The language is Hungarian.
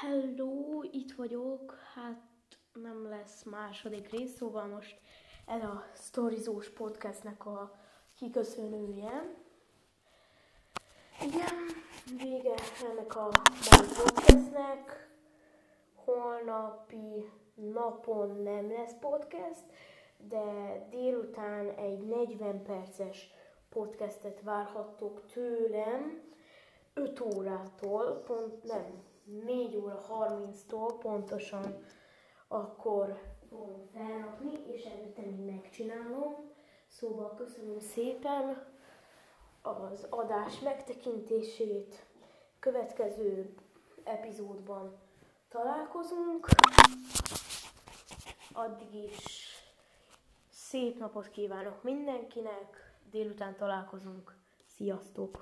Hello, itt vagyok. Hát nem lesz második rész, szóval most ez a Storyzós podcastnek a kiköszönője. Igen, vége ennek a podcastnek. Holnapi napon nem lesz podcast, de délután egy 40 perces podcastet várhattok tőlem 5 órától, pont nem, 4 óra 30-tól pontosan akkor fogom felrakni, és előtte még megcsinálom. Szóval köszönöm szépen az adás megtekintését. Következő epizódban találkozunk. Addig is szép napot kívánok mindenkinek. Délután találkozunk. Sziasztok!